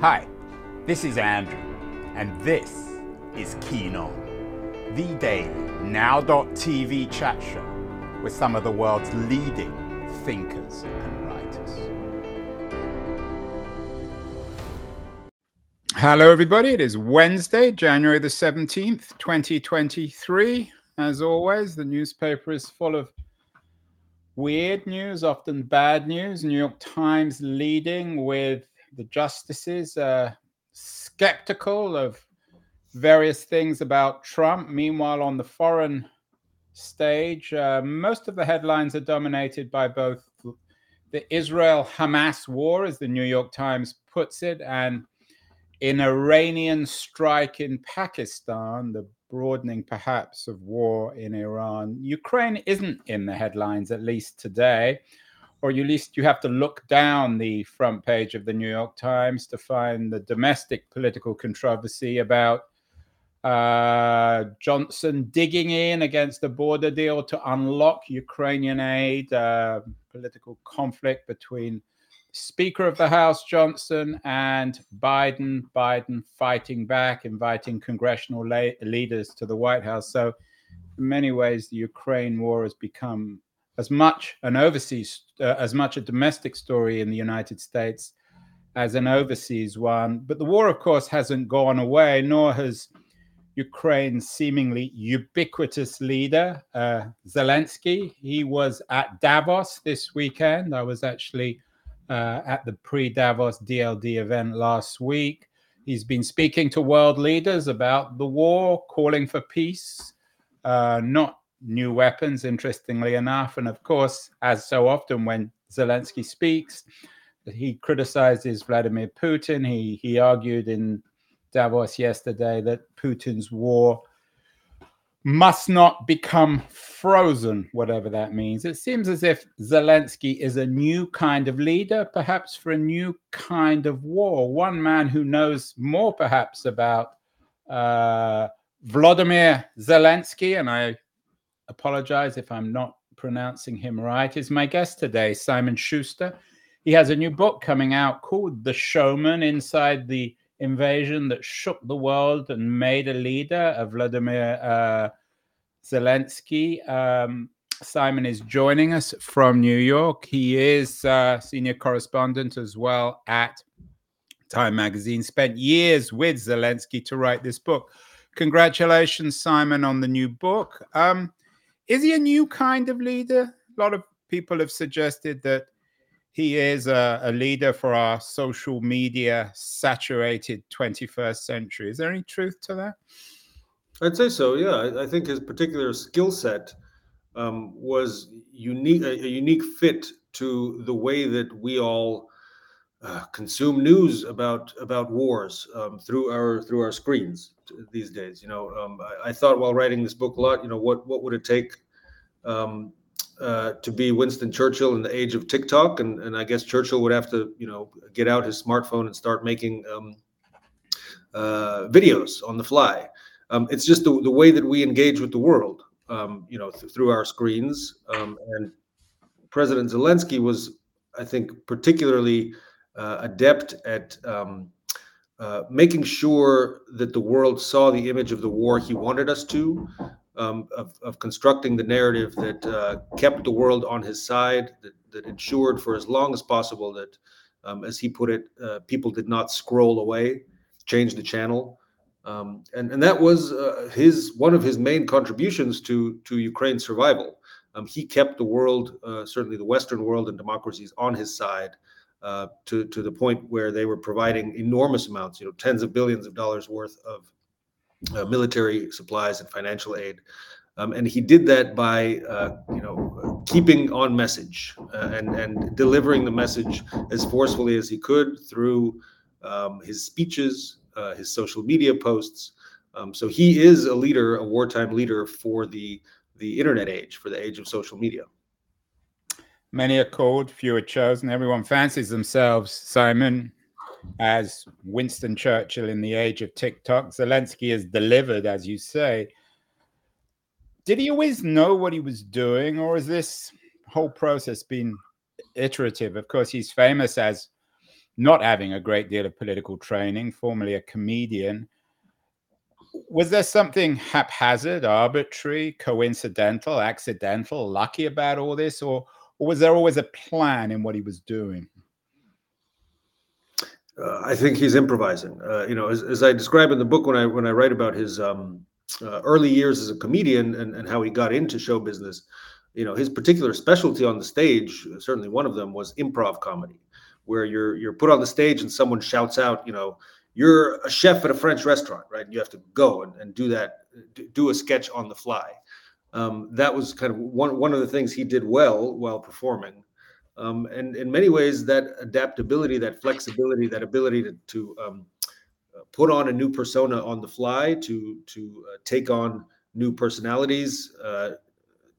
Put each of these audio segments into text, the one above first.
Hi, this is Andrew, and this is Keen On, the daily now.tv chat show with some of the world's leading thinkers and writers. Hello, everybody. It is Wednesday, January the 17th, 2023. As always, the newspaper is full of weird news, often bad news. New York Times leading with the justices uh, skeptical of various things about Trump. Meanwhile, on the foreign stage, uh, most of the headlines are dominated by both the Israel Hamas war, as the New York Times puts it, and an Iranian strike in Pakistan, the broadening perhaps of war in Iran. Ukraine isn't in the headlines, at least today or at least you have to look down the front page of the New York Times to find the domestic political controversy about uh, Johnson digging in against the border deal to unlock Ukrainian aid, uh, political conflict between Speaker of the House Johnson and Biden, Biden fighting back, inviting congressional la- leaders to the White House. So, in many ways, the Ukraine war has become as much an overseas, uh, as much a domestic story in the United States as an overseas one. But the war, of course, hasn't gone away, nor has Ukraine's seemingly ubiquitous leader, uh, Zelensky. He was at Davos this weekend. I was actually uh, at the pre Davos DLD event last week. He's been speaking to world leaders about the war, calling for peace, uh, not new weapons, interestingly enough. And of course, as so often when Zelensky speaks, he criticizes Vladimir Putin. He he argued in Davos yesterday that Putin's war must not become frozen, whatever that means. It seems as if Zelensky is a new kind of leader, perhaps for a new kind of war. One man who knows more, perhaps, about uh, Vladimir Zelensky, and I apologize if I'm not pronouncing him right, is my guest today, Simon Shuster. He has a new book coming out called The Showman Inside the Invasion That Shook the World and Made a Leader of Vladimir uh, Zelensky. Um, Simon is joining us from New York. He is uh, senior correspondent as well at Time Magazine, spent years with Zelensky to write this book. Congratulations, Simon, on the new book. Um, is he a new kind of leader? A lot of people have suggested that he is a, a, leader for our social media saturated 21st century. Is there any truth to that? I'd say so. Yeah, I, I think his particular skill set um, was unique, a, a, unique fit to the way that we all uh, consume news about about wars um, through our through our screens these days. You know, um, I, I, thought while writing this book a lot. You know, what what would it take um, uh, to be Winston Churchill in the age of TikTok? And and I guess Churchill would have to you know get out his smartphone and start making um, uh, videos on the fly. Um, it's just the, the way that we engage with the world. Um, you know, th- through our screens. Um, and President Zelensky was, I think, particularly uh, adept at um, uh, making sure that the world saw the image of the war he wanted us to, um, of, of, constructing the narrative that uh, kept the world on his side, that, that, ensured for as long as possible that, um, as he put it, uh, people did not scroll away, change the channel. Um, and, and that was uh, his one of his main contributions to, to Ukraine's survival. Um, he kept the world, uh, certainly the Western world and democracies, on his side uh, to to the point where they were providing enormous amounts, you know, tens of billions of dollars worth of uh, military supplies and financial aid. Um, and he did that by, uh, you know, keeping on message uh, and and delivering the message as forcefully as he could through um, his speeches, uh, his social media posts. Um, so he is a leader, a wartime leader for the the internet age, for the age of social media. Many are called, few are chosen. Everyone fancies themselves, Simon, as Winston Churchill in the age of TikTok. Zelensky has delivered, as you say. Did he always know what he was doing, or has this whole process been iterative? Of course, he's famous as not having a great deal of political training, formerly a comedian. Was there something haphazard, arbitrary, coincidental, accidental, lucky about all this, or, or was there always a plan in what he was doing? Uh, I think he's improvising. Uh, you know, as, as, I describe in the book when I when I write about his um, uh, early years as a comedian and, and how he got into show business, you know, his particular specialty on the stage, certainly one of them, was improv comedy, where you're you're put on the stage and someone shouts out, you know, you're a chef at a French restaurant, right? And you have to go and, and do that, do a sketch on the fly. Um, that was kind of one one of the things he did well while performing. Um, and in many ways, that adaptability, that flexibility, that ability to, to um, uh, put on a new persona on the fly, to to uh, take on new personalities, uh,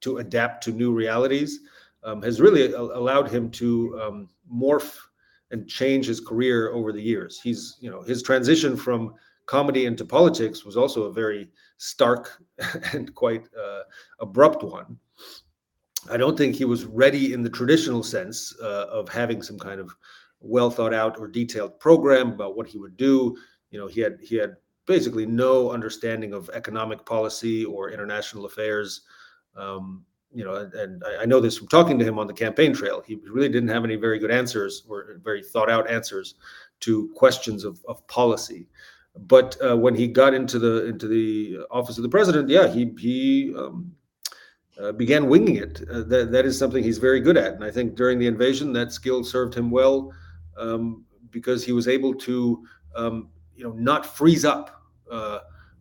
to adapt to new realities, um, has really allowed him to um, morph and change his career over the years. He's, you know, his transition from comedy into politics was also a very stark and quite uh, abrupt one. I don't think he was ready in the traditional sense uh, of having some kind of well thought out or detailed program about what he would do. You know, he had he had basically no understanding of economic policy or international affairs. Um, you know, and, I, I know this from talking to him on the campaign trail. He really didn't have any very good answers or very thought out answers to questions of, of policy. But uh, when he got into the into the office of the president, yeah, he he um, uh, began winging it. Uh, that that is something he's very good at, and I think during the invasion, that skill served him well um, because he was able to, um, you know, not freeze up uh,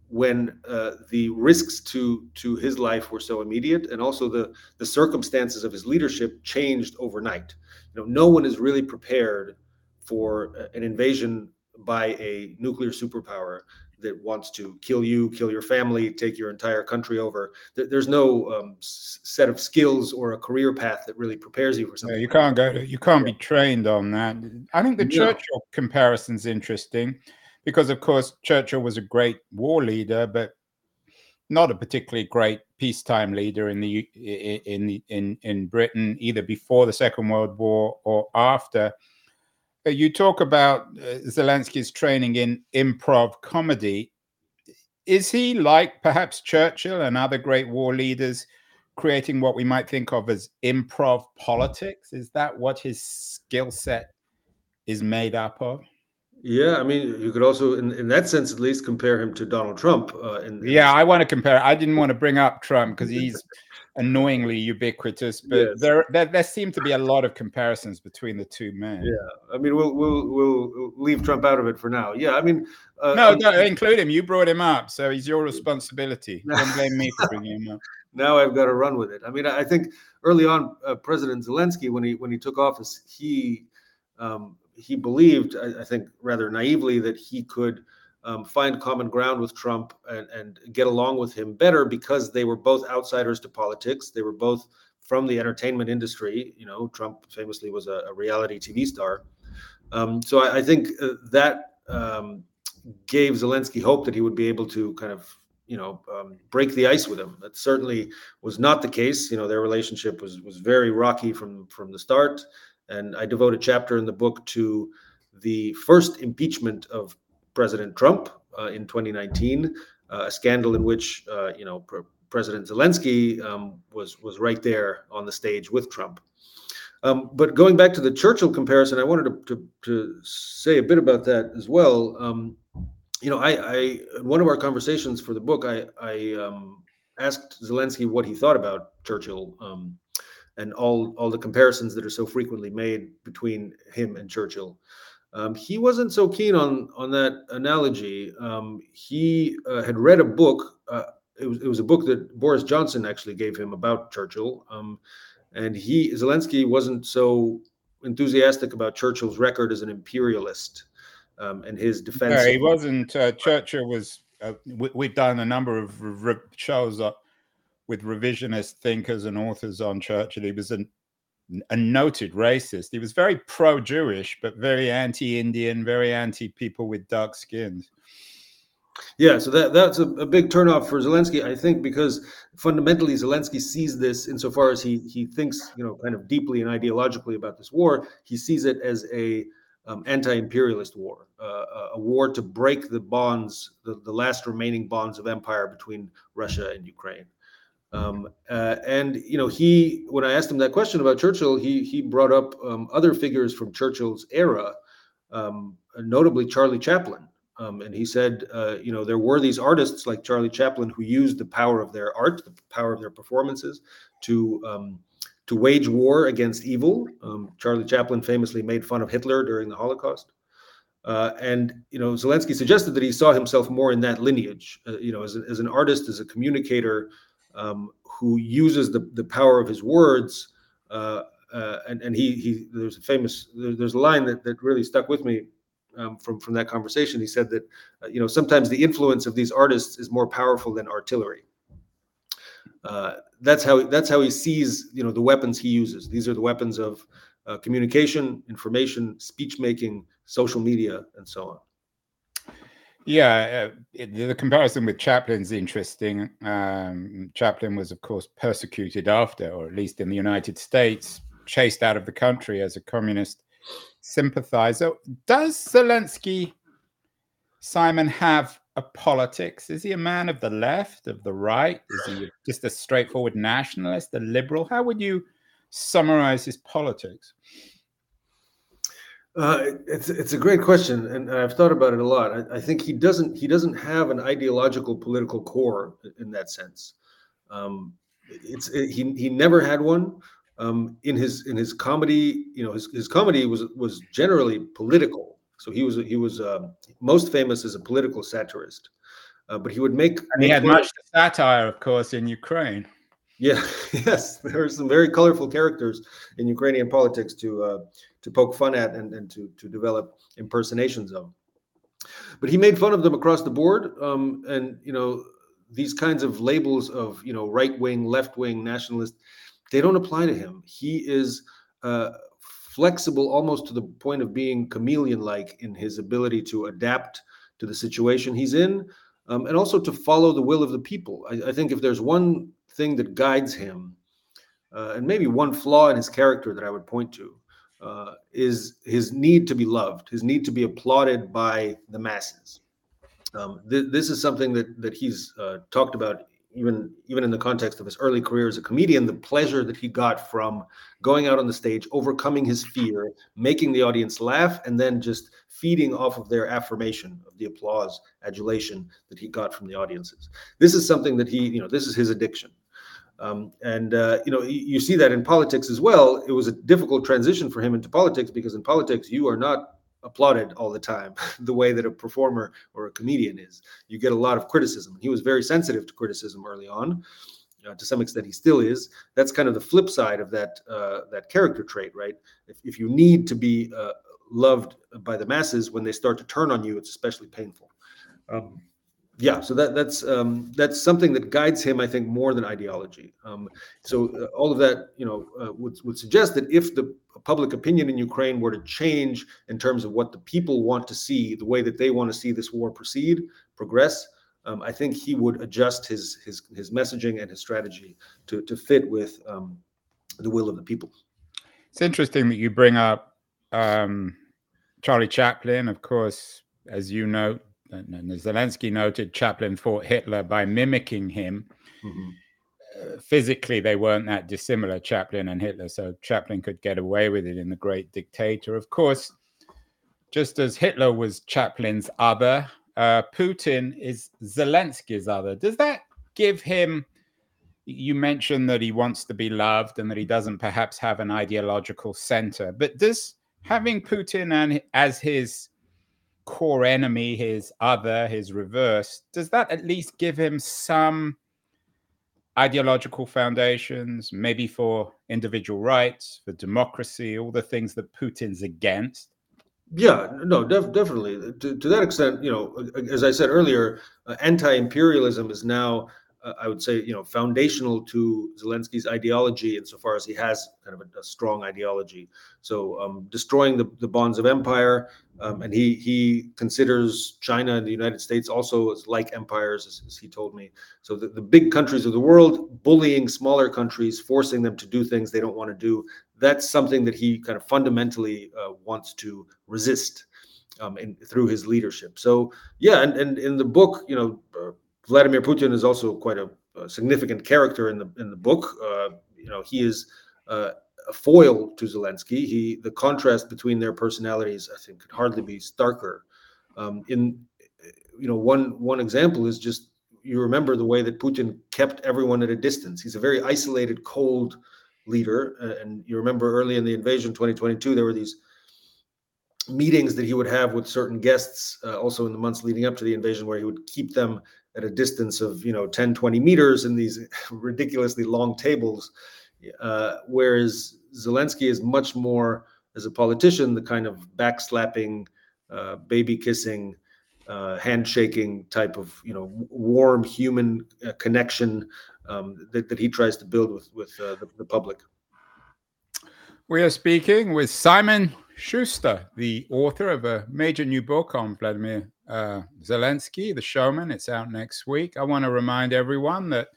when uh, the risks to to his life were so immediate, and also the the circumstances of his leadership changed overnight. You know, no one is really prepared for an invasion by a nuclear superpower that wants to kill you, kill your family, take your entire country over. There's no um, set of skills or a career path that really prepares you for something. Yeah, you can't go. To, you can't be trained on that. I think the no. Churchill comparison's interesting because, of course, Churchill was a great war leader, but not a particularly great peacetime leader in the in in in Britain, either before the Second World War or after. Uh, you talk about uh, Zelensky's training in improv comedy. Is he like perhaps Churchill and other great war leaders, creating what we might think of as improv politics? Is that what his skill set is made up of? Yeah, I mean, you could also, in, in that sense, at least compare him to Donald Trump. Uh, in, in yeah, I want to compare. I didn't want to bring up Trump because he's annoyingly ubiquitous, but yes. there, there there seem to be a lot of comparisons between the two men. Yeah, I mean, we'll we'll we'll leave Trump out of it for now. Yeah, I mean, uh, no, no, include him. You brought him up, so he's your responsibility. Don't blame me for bringing him up. Now I've got to run with it. I mean, I think early on, uh, President Zelensky, when he when he took office, he um, he believed, I, I, think, rather naively, that he could um, find common ground with Trump and, and get along with him better because they were both outsiders to politics. They were both from the entertainment industry. You know, Trump famously was a, a reality TV star. Um, so I, I think uh, that um, gave Zelensky hope that he would be able to kind of, you know, um, break the ice with him. That certainly was not the case. You know, their relationship was was very rocky from from the start. And I devote a chapter in the book to the first impeachment of President Trump uh, in 2019, uh, a scandal in which uh, you know President Zelensky um, was was right there on the stage with Trump. Um, but going back to the Churchill comparison, I wanted to, to, to say a bit about that as well. Um, you know, I, I, one of our conversations for the book, I, I um, asked Zelensky what he thought about Churchill um, and all all the comparisons that are so frequently made between him and Churchill. Um, he wasn't so keen on on that analogy. Um, he uh, had read a book. Uh, it was it was a book that Boris Johnson actually gave him about Churchill, um, and he Zelensky wasn't so enthusiastic about Churchill's record as an imperialist um, and his defense. Yeah, he wasn't. Uh, Churchill was. Uh, we, have done a number of shows with revisionist thinkers and authors on Churchill. He was an, a noted racist. He was very pro Jewish, but very anti Indian, very anti people with dark skins. Yeah, so that that's a, a, big turnoff for Zelensky, I think, because fundamentally Zelensky sees this insofar as he he thinks, you know, kind of deeply and ideologically about this war. He sees it as a um, anti-imperialist war, uh, a war to break the bonds, the, the last remaining bonds of empire between Russia and Ukraine. Um, uh, and you know, he when I asked him that question about Churchill, he he brought up um, other figures from Churchill's era, um, notably Charlie Chaplin. Um, and he said, uh, you know, there were these artists like Charlie Chaplin who used the power of their art, the power of their performances, to um, to wage war against evil. Um, Charlie Chaplin famously made fun of Hitler during the Holocaust. Uh, and you know, Zelensky suggested that he saw himself more in that lineage. Uh, you know, as, a, as an artist, as a communicator, um, who uses the, the power of his words. Uh, uh, and and he he there's a famous there's a line that, that really stuck with me um, from from that conversation. He said that uh, you know sometimes the influence of these artists is more powerful than artillery. Uh, that's how that's how he sees you know the weapons he uses. These are the weapons of uh, communication, information, speech making, social media, and so on. Yeah, uh, the comparison with Chaplin's interesting. Um, Chaplin was, of course, persecuted after, or at least in the United States, chased out of the country as a communist sympathizer. Does Zelensky, Simon, have a politics? Is he a man of the left, of the right? Is he just a straightforward nationalist, a liberal? How would you summarize his politics? Uh, it's it's a great question, and I've thought about it a lot. I, I, think he doesn't he doesn't have an ideological political core in that sense. Um, it's it, he he never had one. Um, in his in his comedy, you know, his, his comedy was was generally political. So he was he was uh, most famous as a political satirist, uh, but he would make and he had much satire, of course, in Ukraine. Yeah, yes, there are some very colorful characters in Ukrainian politics to uh, to poke fun at and, and to to develop impersonations of. But he made fun of them across the board, um, and you know these kinds of labels of you know right wing, left wing, nationalist, they don't apply to him. He is uh, flexible almost to the point of being chameleon like in his ability to adapt to the situation he's in. Um, and also to follow the will of the people. I, I think if there's one thing that guides him, uh, and maybe one flaw in his character that I would point to, uh, is his need to be loved, his need to be applauded by the masses. Um, th- this is something that that he's uh, talked about even even in the context of his early career as a comedian. The pleasure that he got from going out on the stage, overcoming his fear, making the audience laugh, and then just feeding off of their affirmation of the applause, adulation that he got from the audiences. This is something that he, you know, this is his addiction. Um, and uh, you know, you, see that in politics as well. It was a difficult transition for him into politics because in politics you are not applauded all the time the way that a performer or a comedian is. You get a lot of criticism. He was very sensitive to criticism early on. Uh, to some extent, he still is. That's kind of the flip side of that uh, that character trait, right? If, if you need to be uh, loved by the masses, when they start to turn on you, it's especially painful. Um, yeah so that that's um, that's something that guides him i think more than ideology. Um, so uh, all of that you know uh, would, would suggest that if the public opinion in ukraine were to change in terms of what the people want to see the way that they want to see this war proceed progress um, i think he would adjust his his his messaging and his strategy to to fit with um, the will of the people. It's interesting that you bring up um, charlie chaplin of course as you know Zelensky noted Chaplin fought Hitler by mimicking him. Mm-hmm. Uh, physically, they weren't that dissimilar, Chaplin and Hitler, so Chaplin could get away with it in The Great Dictator. Of course, just as Hitler was Chaplin's other, uh, Putin is Zelensky's other. Does that give him? You mentioned that he wants to be loved and that he doesn't perhaps have an ideological center, but does having Putin and as his core enemy, his other, his reverse, does that at least give him some ideological foundations, maybe for individual rights, for democracy, all the things that Putin's against? Yeah, no, def- definitely. To, to that extent, you know, as I said earlier, uh, anti-imperialism is now I would say, you know, foundational to Zelensky's ideology insofar as he has kind of a, a strong ideology. So um, destroying the, the bonds of empire, um, and he he considers China and the United States also as like empires, as, as he told me. So the, the big countries of the world bullying smaller countries, forcing them to do things they don't want to do. that's something that he kind of fundamentally uh, wants to resist um, in, through his leadership. So yeah, and, and in the book, you know, uh, Vladimir Putin is also quite a, a, significant character in the in the book. Uh, you know, he is uh, a foil to Zelensky. He the contrast between their personalities, I think, could hardly be starker. Um, in you know, one one example is just you remember the way that Putin kept everyone at a distance. He's a very isolated, cold leader, uh, and you remember early in the invasion 2022 there were these meetings that he would have with certain guests uh, also in the months leading up to the invasion where he would keep them at a distance of you know 10 20 meters in these ridiculously long tables. Uh, whereas zelensky is much more as a politician the kind of backslapping uh, baby kissing uh, handshaking type of you know warm human uh, connection um, that, that he tries to build with with uh, the, the public. We are speaking with simon Shuster, the author of a major new book on Vladimir uh, Zelensky, The Showman. It's out next week. I want to remind everyone that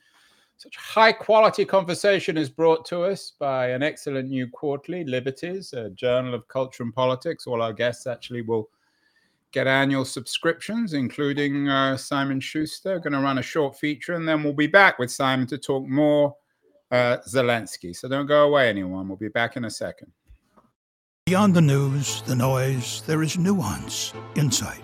such high quality conversation is brought to us by an excellent new quarterly, Liberties, a journal of culture and politics. All our guests actually will get annual subscriptions, including uh, Simon Shuster. Going to run a short feature, and then we'll be back with Simon to talk more uh, Zelensky. So don't go away, anyone. We'll be back in a second. Beyond the news, the noise, there is nuance, insight.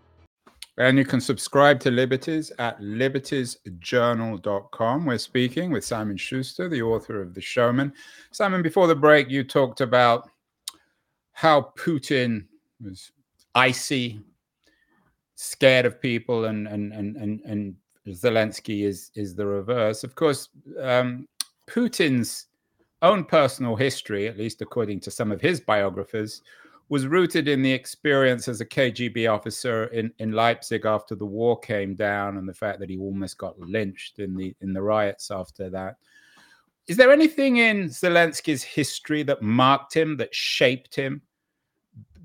And you can subscribe to Liberties at libertiesjournal.com. We're speaking with Simon Shuster, the author of The Showman. Simon, before the break, you talked about how Putin was icy, scared of people, and and and and, and Zelensky is is the reverse. Of course, um, Putin's own personal history, at least according to some of his biographers, was rooted in the experience as a KGB officer in, in Leipzig after the war came down and the fact that he almost got lynched in the in the riots after that. Is there anything in Zelensky's history that marked him, that shaped him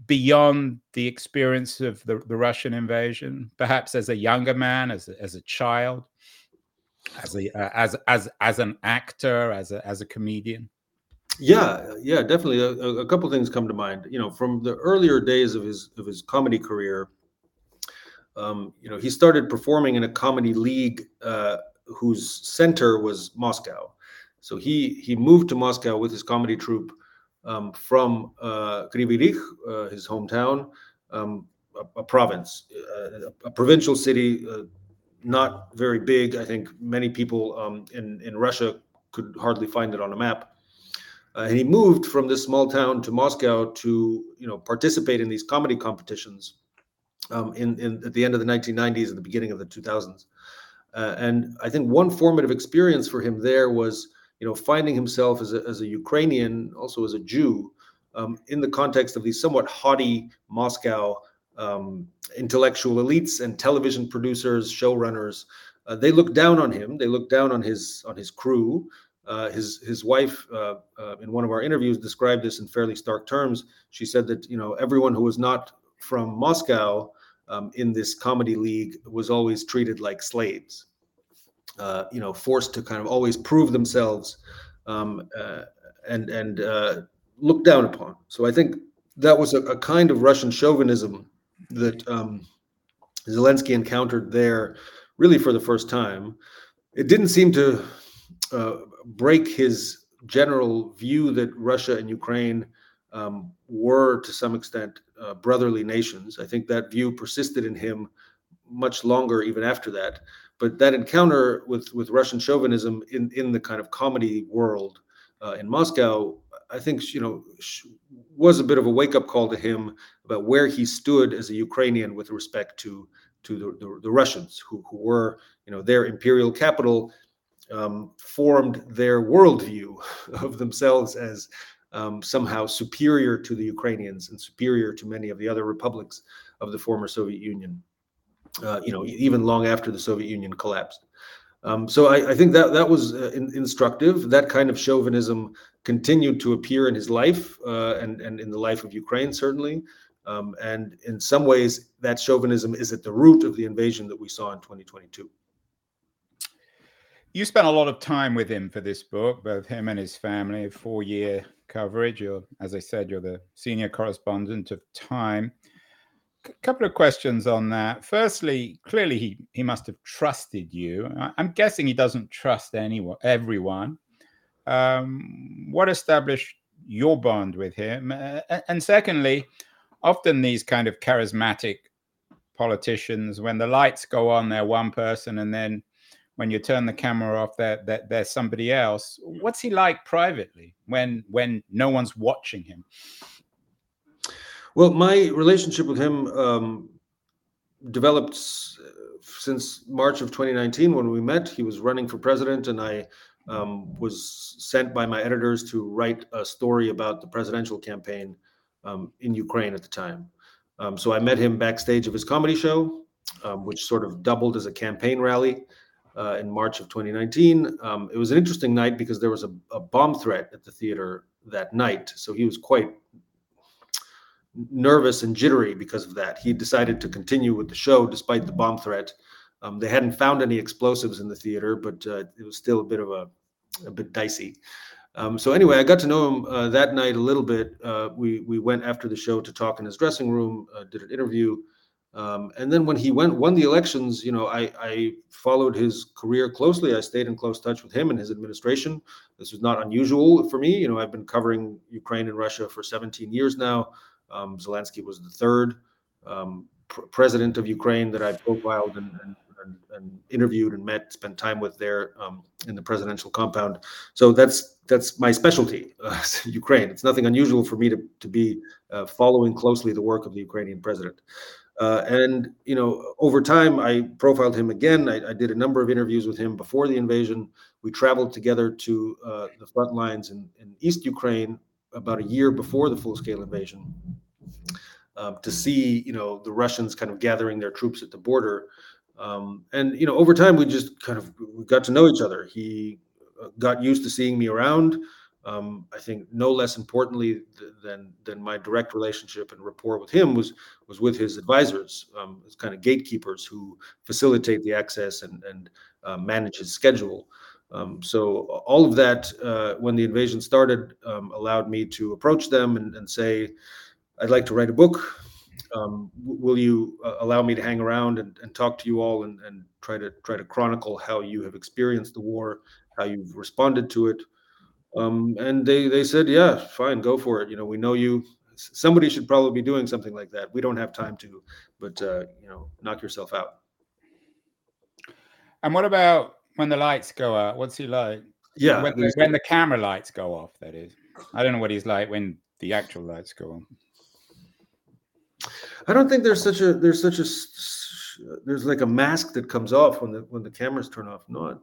beyond the experience of the, the Russian invasion? Perhaps as a younger man, as a, as a child, as a uh, as as as an actor, as a as a comedian. Yeah, yeah, definitely. A, a couple things come to mind. You know, from the earlier days of his of his comedy career, um, you know, he started performing in a comedy league uh, whose center was Moscow. So he he moved to Moscow with his comedy troupe um, from uh, Kryvyi uh, his hometown, um, a, a, province, uh, a, a provincial city, uh, not very big. I think many people um, in in Russia could hardly find it on a map. Uh, and he moved from this small town to Moscow to, you know, participate in these comedy competitions um, in, in at the end of the 1990s and the beginning of the 2000s. Uh, and I think one formative experience for him there was, you know, finding himself as a, as a Ukrainian, also as a Jew, um, in the context of these somewhat haughty Moscow um, intellectual elites and television producers, showrunners. Uh, they looked down on him. They looked down on his on his crew. Uh, his his wife, uh, uh, in one of our interviews, described this in fairly stark terms. She said that you know everyone who was not from Moscow um, in this comedy league was always treated like slaves. Uh, you know, forced to kind of always prove themselves um, uh, and and looked down upon. So I think that was a, a kind of Russian chauvinism that um, Zelensky encountered there, really for the first time. It didn't seem to uh, break his general view that Russia and Ukraine um, were to some extent uh, brotherly nations. I think that view persisted in him much longer, even after that. But that encounter with with Russian chauvinism in in the kind of comedy world uh, in Moscow, I think you know was a bit of a wake up call to him about where he stood as a Ukrainian with respect to to the, the, the Russians, who, who were you know their imperial capital um, formed their worldview of themselves as um, somehow superior to the Ukrainians and superior to many of the other republics of the former Soviet Union. Uh, you know, even long after the Soviet Union collapsed. Um, so I, I, think that that was uh, in, instructive. That kind of chauvinism continued to appear in his life uh, and and in the life of Ukraine certainly. Um, and in some ways, that chauvinism is at the root of the invasion that we saw in 2022. You spent a lot of time with him for this book, both him and his family, four year coverage. You're, as I said, you're the senior correspondent of Time. A couple of questions on that. Firstly, clearly he, he must have trusted you. I'm guessing he doesn't trust anyone, everyone. Um, what established your bond with him? Uh, and secondly, often these kind of charismatic politicians, when the lights go on, they're one person, and then when you turn the camera off, they're, they're, they're somebody else. What's he like privately when when no one's watching him? Well, my relationship with him um, developed since March of 2019 when we met. He was running for president, and I um, was sent by my editors to write a story about the presidential campaign um, in Ukraine at the time. Um, so I met him backstage of his comedy show, um, which sort of doubled as a campaign rally uh, in March of 2019. Um, it was an interesting night because there was a, a, bomb threat at the theater that night. So he was quite nervous and jittery because of that. He decided to continue with the show despite the bomb threat. Um, they hadn't found any explosives in the theater, but uh, it was still a bit of a, a bit dicey. Um, so anyway, I got to know him uh, that night a little bit. Uh, we we went after the show to talk in his dressing room, uh, did an interview, um, and then when he went won the elections, you know, I, I followed his career closely. I stayed in close touch with him and his administration. This was not unusual for me. You know, I've been covering Ukraine and Russia for 17 years now. Um, Zelensky was the third um, pr- president of Ukraine that I profiled and, and and, and interviewed and met, spent time with there um, in the presidential compound. So that's that's my specialty, uh, Ukraine. It's nothing unusual for me to to be uh, following closely the work of the Ukrainian president. Uh, and you know, over time, I profiled him again. I, I, did a number of interviews with him before the invasion. We traveled together to uh, the front lines in, in East Ukraine about a year before the full-scale invasion. Um, to see, you know, the Russians kind of gathering their troops at the border, um, and you know, over time, we just kind of got to know each other. He uh, got used to seeing me around. Um, I think no less importantly th- than than my direct relationship and rapport with him was was with his advisors, um, as kind of gatekeepers who facilitate the access and and uh, manage his schedule. Um, so all of that, uh, when the invasion started, um, allowed me to approach them and, and say, "I'd like to write a book um, will you uh, allow me to hang around and, and talk to you all and, and, try to try to chronicle how you have experienced the war, how you've responded to it? Um, and they they said, yeah, fine, go for it. You know, we know you. Somebody should probably be doing something like that. We don't have time to, but uh, you know, knock yourself out. And what about when the lights go out? What's he like? Yeah, when the, when the camera lights go off. That is. I don't know what he's like when the actual lights go on. I don't think there's such a there's such a there's like a mask that comes off when the when the cameras turn off. Not,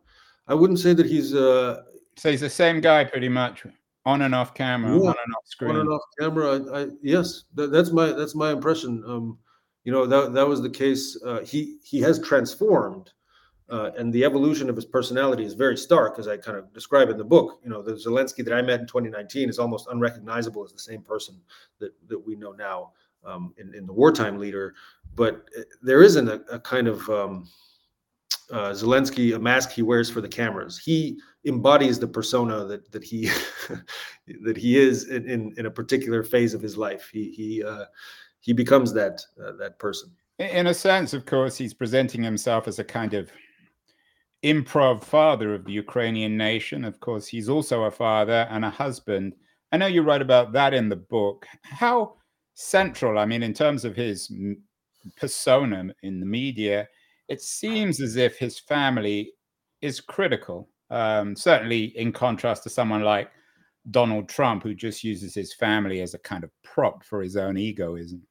I wouldn't say that he's uh so he's the same guy pretty much on and off camera, yeah, on and off screen. On and off camera. I, I yes, that, that's my that's my impression. Um, you know that that was the case. Uh, he he has transformed, uh, and the evolution of his personality is very stark, as I kind of describe in the book. You know, the Zelensky that I met in 2019 is almost unrecognizable as the same person that that we know now um, in, in, the wartime leader, but uh, there isn't a, a kind of um, uh, Zelensky a mask he wears for the cameras. He embodies the persona that that he that he is in, in, in a particular phase of his life. He he uh, he becomes that uh, that person. In a sense, of course, he's presenting himself as a kind of improv father of the Ukrainian nation. Of course, he's also a father and a husband. I know you write about that in the book. How central. I mean, in terms of his persona in the media, it seems as if his family is critical. Um, certainly, in contrast to someone like Donald Trump, who just uses his family as a kind of prop for his own egoism.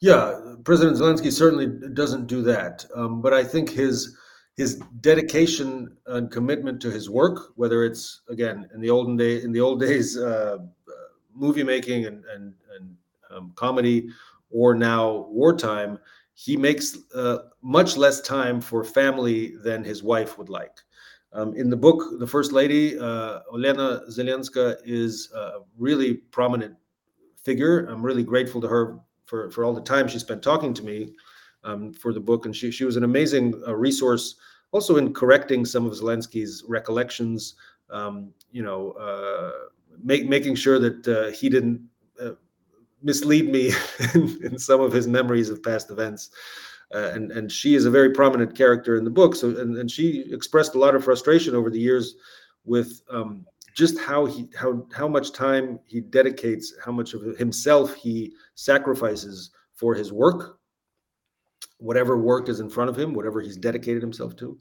Yeah, President Zelensky certainly doesn't do that. Um, but I think his his dedication and commitment to his work, whether it's again in the olden day in the old days, uh, movie making and and, and um, comedy, or now wartime, he makes uh, much less time for family than his wife would like. Um, in the book, the First Lady, uh, Olena Zelenska, is a really prominent figure. I'm really grateful to her for, for all the time she spent talking to me um, for the book. And she, she was an amazing uh, resource also in correcting some of Zelensky's recollections, um, you know, uh, make, making sure that uh, he didn't uh, mislead me in, in, some of his memories of past events. Uh, and and she is a very prominent character in the book. So and, and she expressed a lot of frustration over the years with um, just how he how how much time he dedicates, how much of himself he sacrifices for his work, whatever work is in front of him, whatever he's dedicated himself to,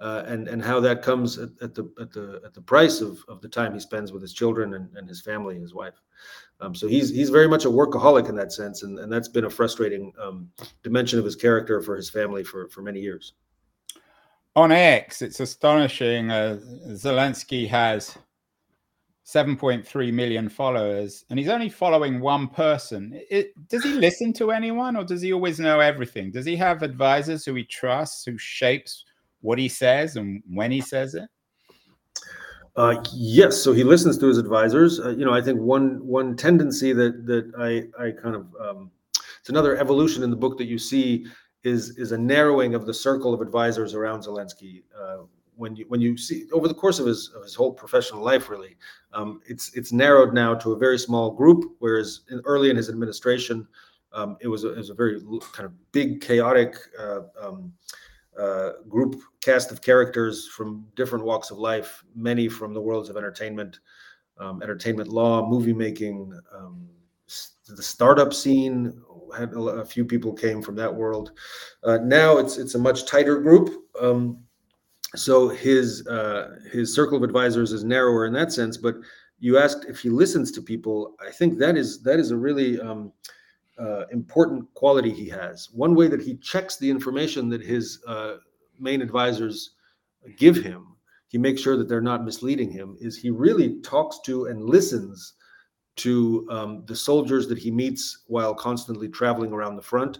and and how that comes at, at, the at the at the price of of the time he spends with his children and, and his family his wife. Um, so he's he's very much a workaholic in that sense, and, and that's been a frustrating um, dimension of his character for his family for for many years. On X, it's astonishing. Uh, Zelensky has 7.3 million followers and he's only following one person it, does he listen to anyone or does he always know everything does he have advisors who he trusts who shapes what he says and when he says it uh, yes so he listens to his advisors uh, you know i think one one tendency that that i i kind of um, it's another evolution in the book that you see is is a narrowing of the circle of advisors around zelensky uh, when you when you see over the course of his of his whole professional life, really, um, it's it's narrowed now to a very small group. Whereas in, early in his administration, um, it was a, it was a very kind of big, chaotic uh, um, uh, group cast of characters from different walks of life, many from the worlds of entertainment, um, entertainment law, movie making, um, the startup scene. Had a, a, few people came from that world. Uh, now it's it's a much tighter group. Um, so his uh, his circle of advisors is narrower in that sense. But you asked if he listens to people. I think that is that is a really um, uh, important quality he has. One way that he checks the information that his uh, main advisors give him, he makes sure that they're not misleading him. Is he really talks to and listens to um, the soldiers that he meets while constantly traveling around the front,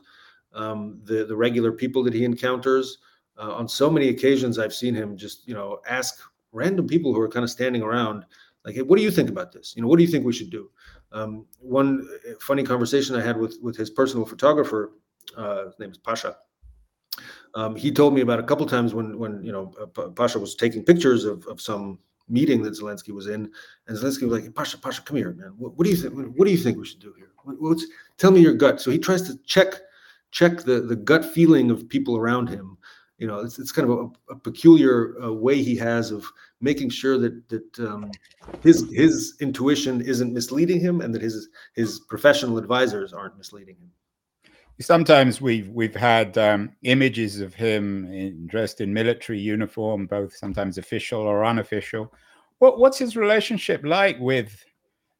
um, the the regular people that he encounters uh, on so many occasions i've seen him just you know ask random people who are kind of standing around like hey what do you think about this you know what do you think we should do um, one uh, funny conversation i had with with his personal photographer uh, his name is pasha. Um, he told me about a couple times when when you know uh, pasha was taking pictures of, of some meeting that zelensky was in and zelensky was like pasha pasha come here man. What, what do you think what do you think we should do here? What, what's tell me your gut. So he tries to check check the the gut feeling of people around him you know it's, it's kind of a, a peculiar uh, way he has of making sure that that um, his his intuition isn't misleading him and that his his professional advisors aren't misleading him. Sometimes we've we've had um, images of him in, dressed in military uniform both sometimes official or unofficial. What, what's his relationship like with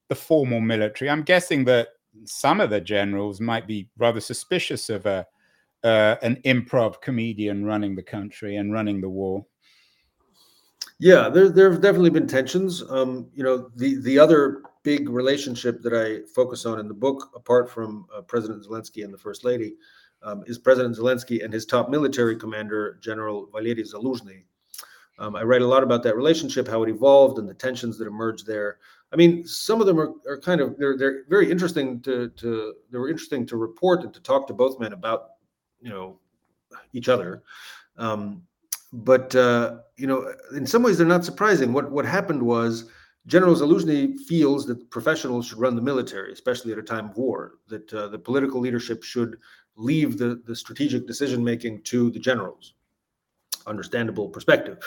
the formal military? I'm guessing that some of the generals might be rather suspicious of a uh, an improv comedian running the country and running the war. Yeah, there there have definitely been tensions. Um, you know, the the other big relationship that I focus on in the book, apart from uh, President Zelensky and the First Lady, um, is President Zelensky and his top military commander, General Valery Zaluzhny. Um, I write a lot about that relationship, how it evolved, and the tensions that emerged there. I mean, some of them are, are kind of they're they're very interesting to to they were interesting to report and to talk to both men about you know each other. Um, but uh, you know, in some ways, they're not surprising. What what happened was General Zaluzhny feels that professionals should run the military, especially at a time of war. That uh, the political leadership should leave the the strategic decision making to the generals. Understandable perspective.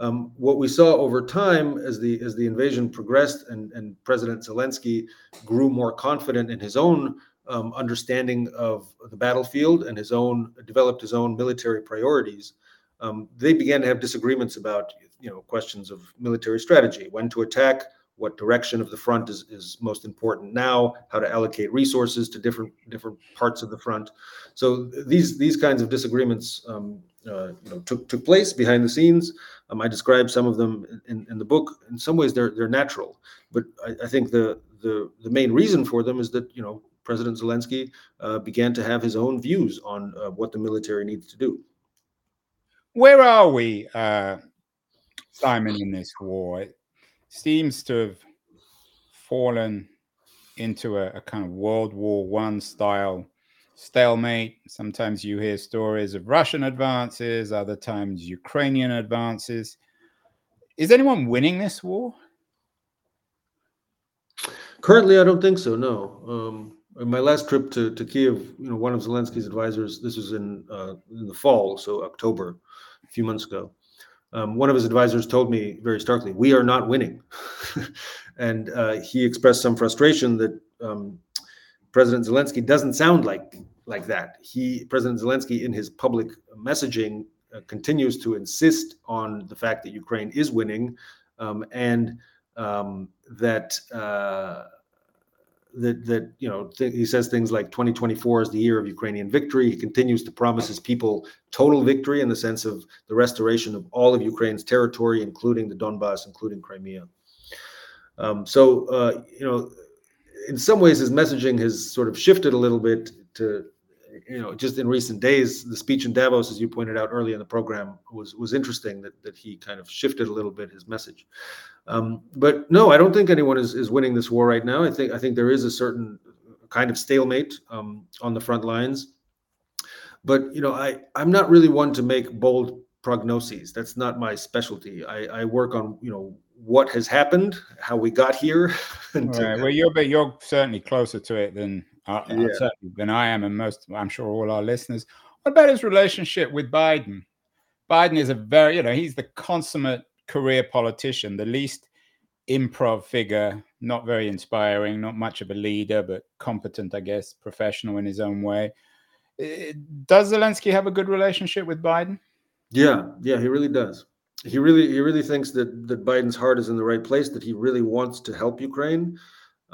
Um, what we saw over time as the as the invasion progressed and and President Zelensky grew more confident in his own um, understanding of the battlefield and his own developed his own military priorities, um, they began to have disagreements about you know questions of military strategy, when to attack, what direction of the front is, is most important now, how to allocate resources to different different parts of the front. So these these kinds of disagreements um, uh, you know took took place behind the scenes. Um, I describe some of them in, in the book. In some ways, they're they're natural, but I, I think the the the main reason for them is that you know President Zelensky uh, began to have his own views on uh, what the military needs to do. Where are we, uh, Simon, in this war? It seems to have fallen into a, a kind of World War One style stalemate. Sometimes you hear stories of Russian advances, other times Ukrainian advances. Is anyone winning this war? Currently, I don't think so. No. Um, in my last trip to, to Kiev, you know, one of Zelensky's advisors. This was in uh, in the fall, so October, a few months ago. Um, one of his advisors told me very starkly, "We are not winning," and uh, he expressed some frustration that um, President Zelensky doesn't sound like like that. He, President Zelensky, in his public messaging, uh, continues to insist on the fact that Ukraine is winning, um, and um, that uh, that that you know th- he says things like 2024 is the year of Ukrainian victory. He continues to promise his people total victory in the sense of the restoration of all of Ukraine's territory, including the Donbass, including Crimea. Um, so uh, you know in some ways his messaging has sort of shifted a little bit to you know just in recent days the speech in davos as you pointed out early in the program was was interesting that that he kind of shifted a little bit his message um, but no i don't think anyone is, is winning this war right now i think i think there is a certain kind of stalemate um, on the front lines but you know i i'm not really one to make bold prognoses that's not my specialty i i work on you know what has happened, how we got here. right. Well, you're but you're certainly closer to it than yeah. than I am, and most I'm sure all our listeners. What about his relationship with Biden? Biden is a very, you know, he's the consummate career politician, the least improv figure, not very inspiring, not much of a leader, but competent, I guess, professional in his own way. Does Zelensky have a good relationship with Biden? Yeah, yeah, he really does he really he really thinks that that Biden's heart is in the right place, that he really wants to help Ukraine,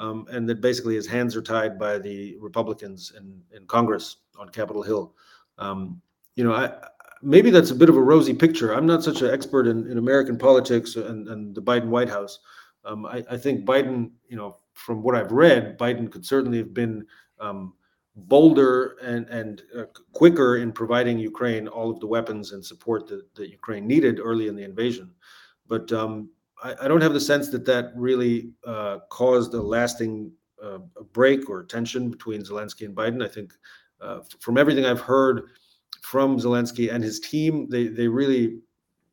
um, and that basically his hands are tied by the Republicans in in Congress on Capitol Hill. Um, you know, I maybe that's a bit of a rosy picture. I'm not such an expert in, in American politics and, and the Biden White House. Um, I, I, think Biden, you know, from what I've read, Biden could certainly have been um, bolder and and uh, quicker in providing Ukraine all of the weapons and support that, that Ukraine needed early in the invasion. But um, I, I, don't have the sense that that really uh, caused a lasting uh, break or tension between Zelensky and Biden. I think uh, from everything I've heard from Zelensky and his team, they they really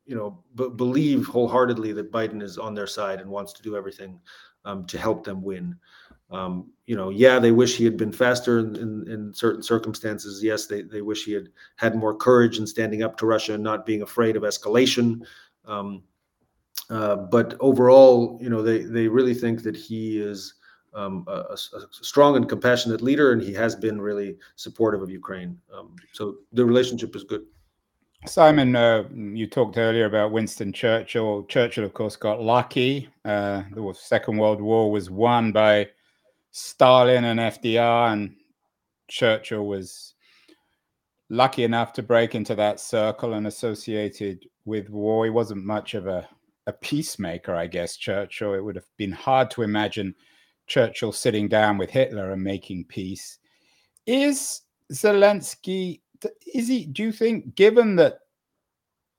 you know b- believe wholeheartedly that Biden is on their side and wants to do everything um, to help them win. Um, you know, yeah, they wish he had been faster in, in, in, certain circumstances. Yes, they, they wish he had had more courage in standing up to Russia and not being afraid of escalation. Um, uh, but overall, you know, they, they really think that he is um, a, a, strong and compassionate leader, and he has been really supportive of Ukraine. Um, so the relationship is good. Simon, uh, you talked earlier about Winston Churchill. Churchill, of course, got lucky. Uh, the Second World War was won by Stalin and FDR, and Churchill was lucky enough to break into that circle and associated with war. He wasn't much of a, a peacemaker, I guess, Churchill. It would have been hard to imagine Churchill sitting down with Hitler and making peace. Is Zelensky, is he, do you think, given that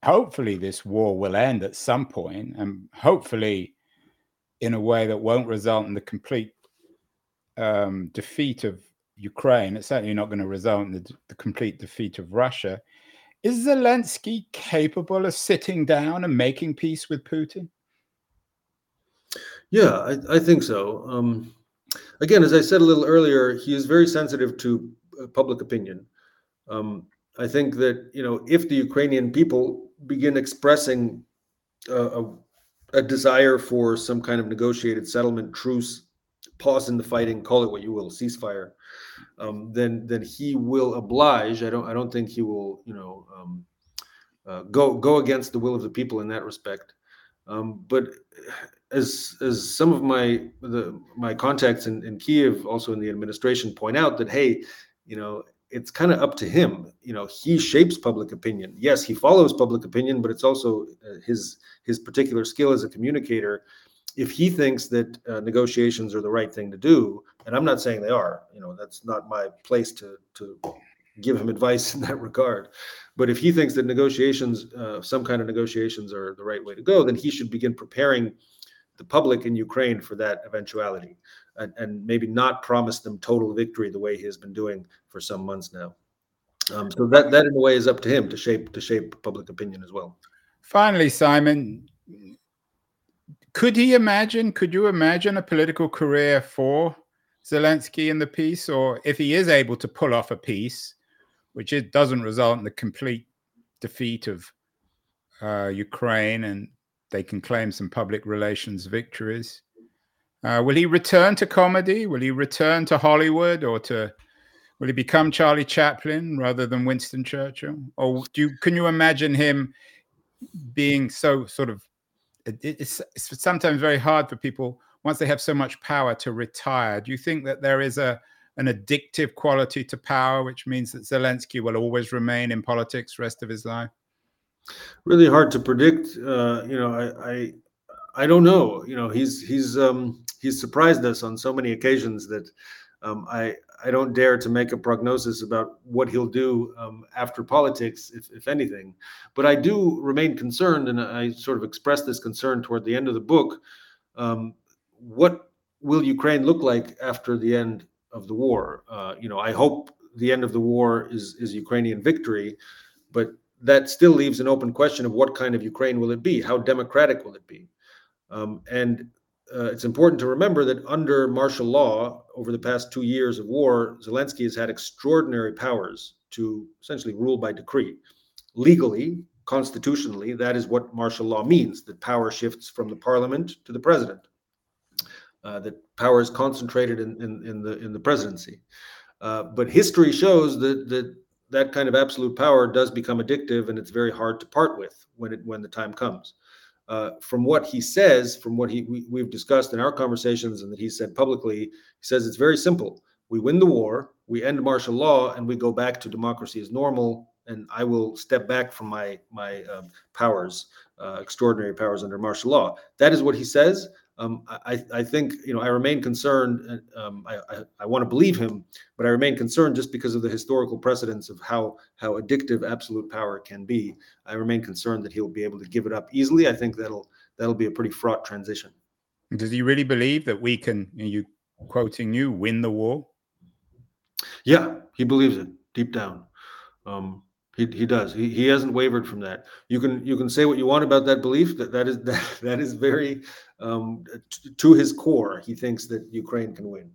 hopefully this war will end at some point and hopefully in a way that won't result in the complete um, defeat of Ukraine, it's certainly not going to result in the, the, complete defeat of Russia. Is Zelensky capable of sitting down and making peace with Putin? Yeah, I, I think so. Um, again, as I said a little earlier, he is very sensitive to uh, public opinion. Um, I think that you know if the Ukrainian people begin expressing a, a desire for some kind of negotiated settlement, truce, pause in the fighting, call it what you will, ceasefire, um, then then he will oblige. I don't I don't think he will you know um, uh, go go against the will of the people in that respect. Um, but as as some of my the my contacts in, in Kiev, also in the administration, point out that hey, you know it's kind of up to him. You know, he shapes public opinion. Yes, he follows public opinion, but it's also uh, his his particular skill as a communicator if he thinks that uh, negotiations are the right thing to do, and I'm not saying they are, you know, that's not my place to to give him advice in that regard. But if he thinks that negotiations, uh, some kind of negotiations, are the right way to go, then he should begin preparing the public in Ukraine for that eventuality, and, and maybe not promise them total victory the way he has been doing for some months now. Um, so that that in a way is up to him to shape to shape public opinion as well. Finally, Simon, could he imagine? Could you imagine a political career for Zelensky in the peace, or if he is able to pull off a peace, which it doesn't result in the complete defeat of uh, Ukraine, and they can claim some public relations victories. Uh, will he return to comedy? Will he return to Hollywood, or to will he become Charlie Chaplin rather than Winston Churchill? Or do you, can you imagine him being so sort of? It's, it's sometimes very hard for people once they have so much power to retire. Do you think that there is a an addictive quality to power, which means that Zelensky will always remain in politics rest of his life? Really hard to predict. Uh, you know, I, I, I don't know. You know, he's he's um, he's surprised us on so many occasions that um, I I don't dare to make a prognosis about what he'll do um, after politics, if, if anything. But I do remain concerned, and I sort of expressed this concern toward the end of the book. Um, what will Ukraine look like after the end of the war. Uh, you know, I hope the end of the war is is Ukrainian victory, but that still leaves an open question of what kind of Ukraine will it be? How democratic will it be? Um, and uh, it's important to remember that under martial law, over the past two years of war, Zelensky has had extraordinary powers to essentially rule by decree. Legally, constitutionally, that is what martial law means that power shifts from the parliament to the president uh, that power is concentrated in, in, in, the in the presidency. Uh, but history shows that that that kind of absolute power does become addictive, and it's very hard to part with when it when the time comes. Uh, from what he says, from what he we, we've discussed in our conversations, and that he said publicly, he says it's very simple. We win the war, we end martial law, and we go back to democracy as normal. And I will step back from my my um, powers, uh, extraordinary powers under martial law. That is what he says um, I, I, think you know I remain concerned. Um, I, I, I want to believe him, but I remain concerned just because of the historical precedents of how how addictive absolute power can be. I remain concerned that he'll be able to give it up easily. I think that'll that'll be a pretty fraught transition. Does he really believe that we can? You quoting you win the war? Yeah, he believes it deep down. Um, he, he does. He, he hasn't wavered from that. You can you can say what you want about that belief. That that is that, that is very um, t- to his core. He thinks that Ukraine can win.